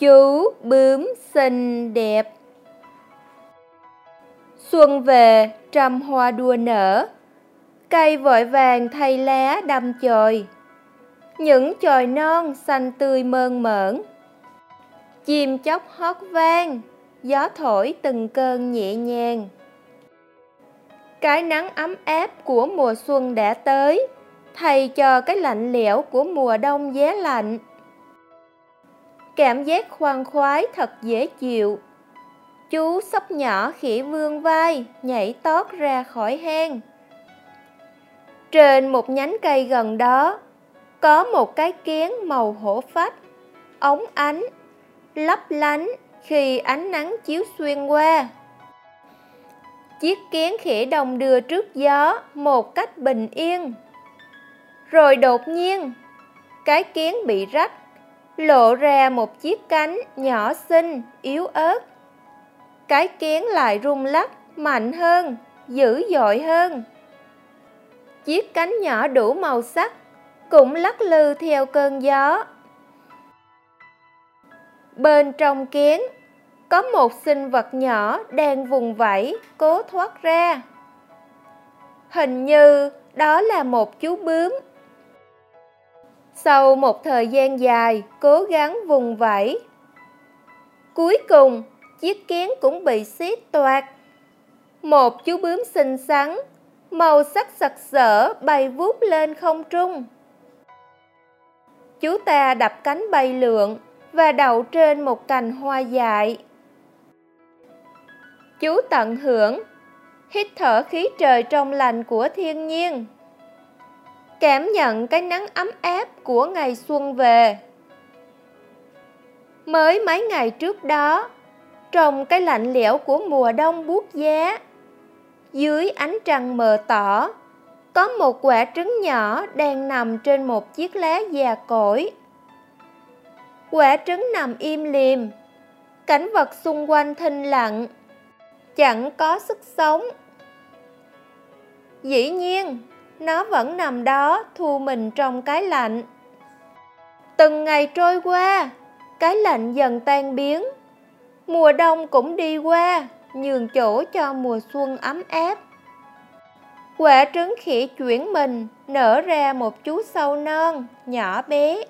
chú, bướm, xinh, đẹp. Xuân về, trăm hoa đua nở. Cây vội vàng thay lá đâm chồi. Những chồi non xanh tươi mơn mởn. Chim chóc hót vang, gió thổi từng cơn nhẹ nhàng. Cái nắng ấm áp của mùa xuân đã tới, thay cho cái lạnh lẽo của mùa đông giá lạnh cảm giác khoan khoái thật dễ chịu. Chú sóc nhỏ khỉ vương vai, nhảy tót ra khỏi hang. Trên một nhánh cây gần đó, có một cái kén màu hổ phách, ống ánh, lấp lánh khi ánh nắng chiếu xuyên qua. Chiếc kén khỉ đồng đưa trước gió một cách bình yên. Rồi đột nhiên, cái kén bị rách lộ ra một chiếc cánh nhỏ xinh, yếu ớt. Cái kén lại rung lắc, mạnh hơn, dữ dội hơn. Chiếc cánh nhỏ đủ màu sắc, cũng lắc lư theo cơn gió. Bên trong kén có một sinh vật nhỏ đang vùng vẫy, cố thoát ra. Hình như đó là một chú bướm sau một thời gian dài, cố gắng vùng vẫy. Cuối cùng, chiếc kén cũng bị xiết toạc. Một chú bướm xinh xắn, màu sắc sặc sỡ bay vút lên không trung. Chú ta đập cánh bay lượn và đậu trên một cành hoa dại. Chú tận hưởng, hít thở khí trời trong lành của thiên nhiên cảm nhận cái nắng ấm áp của ngày xuân về. Mới mấy ngày trước đó, trong cái lạnh lẽo của mùa đông buốt giá, dưới ánh trăng mờ tỏ, có một quả trứng nhỏ đang nằm trên một chiếc lá già cỗi. Quả trứng nằm im liềm, cảnh vật xung quanh thinh lặng, chẳng có sức sống. Dĩ nhiên nó vẫn nằm đó, thu mình trong cái lạnh. Từng ngày trôi qua, cái lạnh dần tan biến. Mùa đông cũng đi qua, nhường chỗ cho mùa xuân ấm áp. Quả trứng khỉ chuyển mình, nở ra một chú sâu non, nhỏ bé.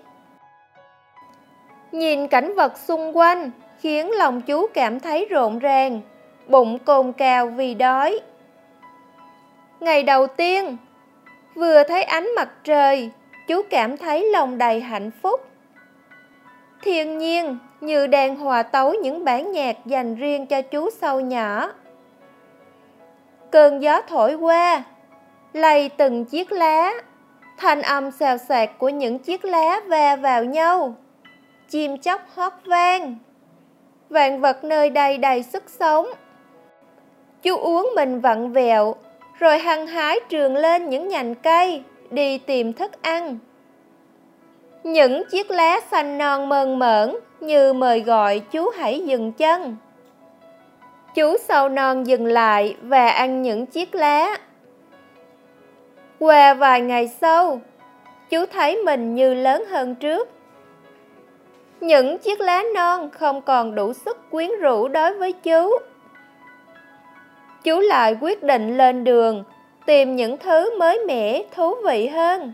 Nhìn cảnh vật xung quanh, khiến lòng chú cảm thấy rộn ràng, bụng cồn cào vì đói. Ngày đầu tiên vừa thấy ánh mặt trời, chú cảm thấy lòng đầy hạnh phúc. Thiên nhiên như đang hòa tấu những bản nhạc dành riêng cho chú sâu nhỏ. Cơn gió thổi qua, lay từng chiếc lá. Thanh âm xào xạc của những chiếc lá va vào nhau. Chim chóc hót vang. Vạn vật nơi đây đầy sức sống. Chú uống mình vặn vẹo rồi hăng hái trường lên những nhành cây, đi tìm thức ăn. Những chiếc lá xanh non mơn mởn như mời gọi chú hãy dừng chân. Chú sâu non dừng lại và ăn những chiếc lá. Qua vài ngày sau, chú thấy mình như lớn hơn trước. Những chiếc lá non không còn đủ sức quyến rũ đối với chú chú lại quyết định lên đường, tìm những thứ mới mẻ, thú vị hơn.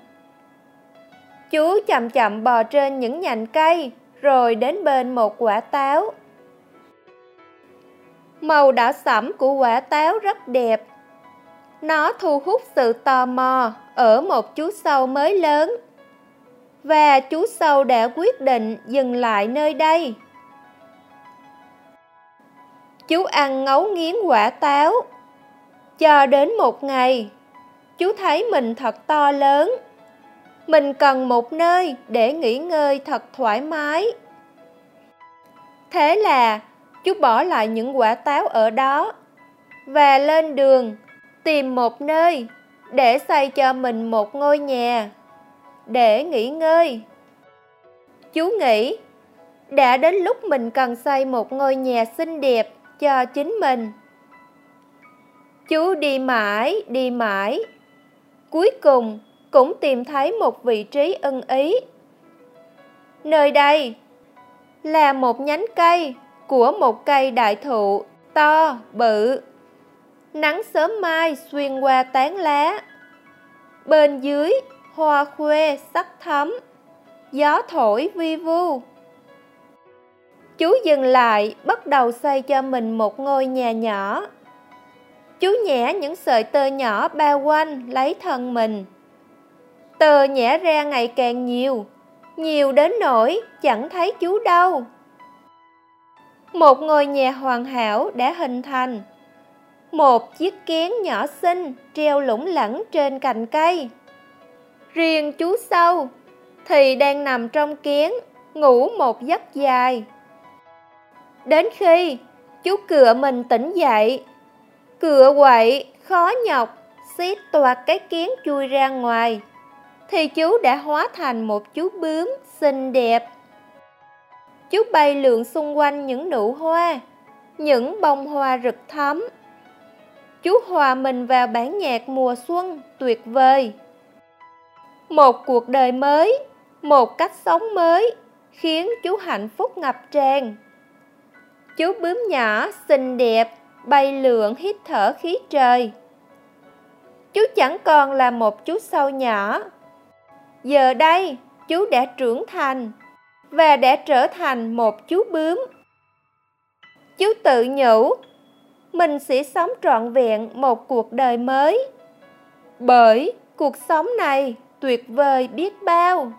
Chú chậm chậm bò trên những nhành cây, rồi đến bên một quả táo. Màu đỏ sẫm của quả táo rất đẹp. Nó thu hút sự tò mò ở một chú sâu mới lớn. Và chú sâu đã quyết định dừng lại nơi đây chú ăn ngấu nghiến quả táo. Cho đến một ngày, chú thấy mình thật to lớn. Mình cần một nơi để nghỉ ngơi thật thoải mái. Thế là, chú bỏ lại những quả táo ở đó và lên đường tìm một nơi để xây cho mình một ngôi nhà để nghỉ ngơi. Chú nghĩ, đã đến lúc mình cần xây một ngôi nhà xinh đẹp cho chính mình chú đi mãi đi mãi cuối cùng cũng tìm thấy một vị trí ưng ý nơi đây là một nhánh cây của một cây đại thụ to, bự. Nắng sớm mai xuyên qua tán lá. Bên dưới, hoa khuê sắc thắm, gió thổi vi vu. Chú dừng lại, bắt đầu xây cho mình một ngôi nhà nhỏ. Chú nhẽ những sợi tơ nhỏ bao quanh lấy thân mình. Tơ nhẽ ra ngày càng nhiều, nhiều đến nỗi chẳng thấy chú đâu. Một ngôi nhà hoàn hảo đã hình thành. Một chiếc kén nhỏ xinh treo lủng lẳng trên cành cây. Riêng chú sâu thì đang nằm trong kén, ngủ một giấc dài. Đến khi chú cửa mình tỉnh dậy, cửa quậy, khó nhọc, xiết toạt cái kiến chui ra ngoài, thì chú đã hóa thành một chú bướm xinh đẹp. Chú bay lượn xung quanh những nụ hoa, những bông hoa rực thắm. Chú hòa mình vào bản nhạc mùa xuân tuyệt vời. Một cuộc đời mới, một cách sống mới, khiến chú hạnh phúc ngập tràn. Chú bướm nhỏ xinh đẹp, bay lượn hít thở khí trời. Chú chẳng còn là một chú sâu nhỏ. Giờ đây, chú đã trưởng thành và đã trở thành một chú bướm. Chú tự nhủ, mình sẽ sống trọn vẹn một cuộc đời mới. Bởi cuộc sống này tuyệt vời biết bao.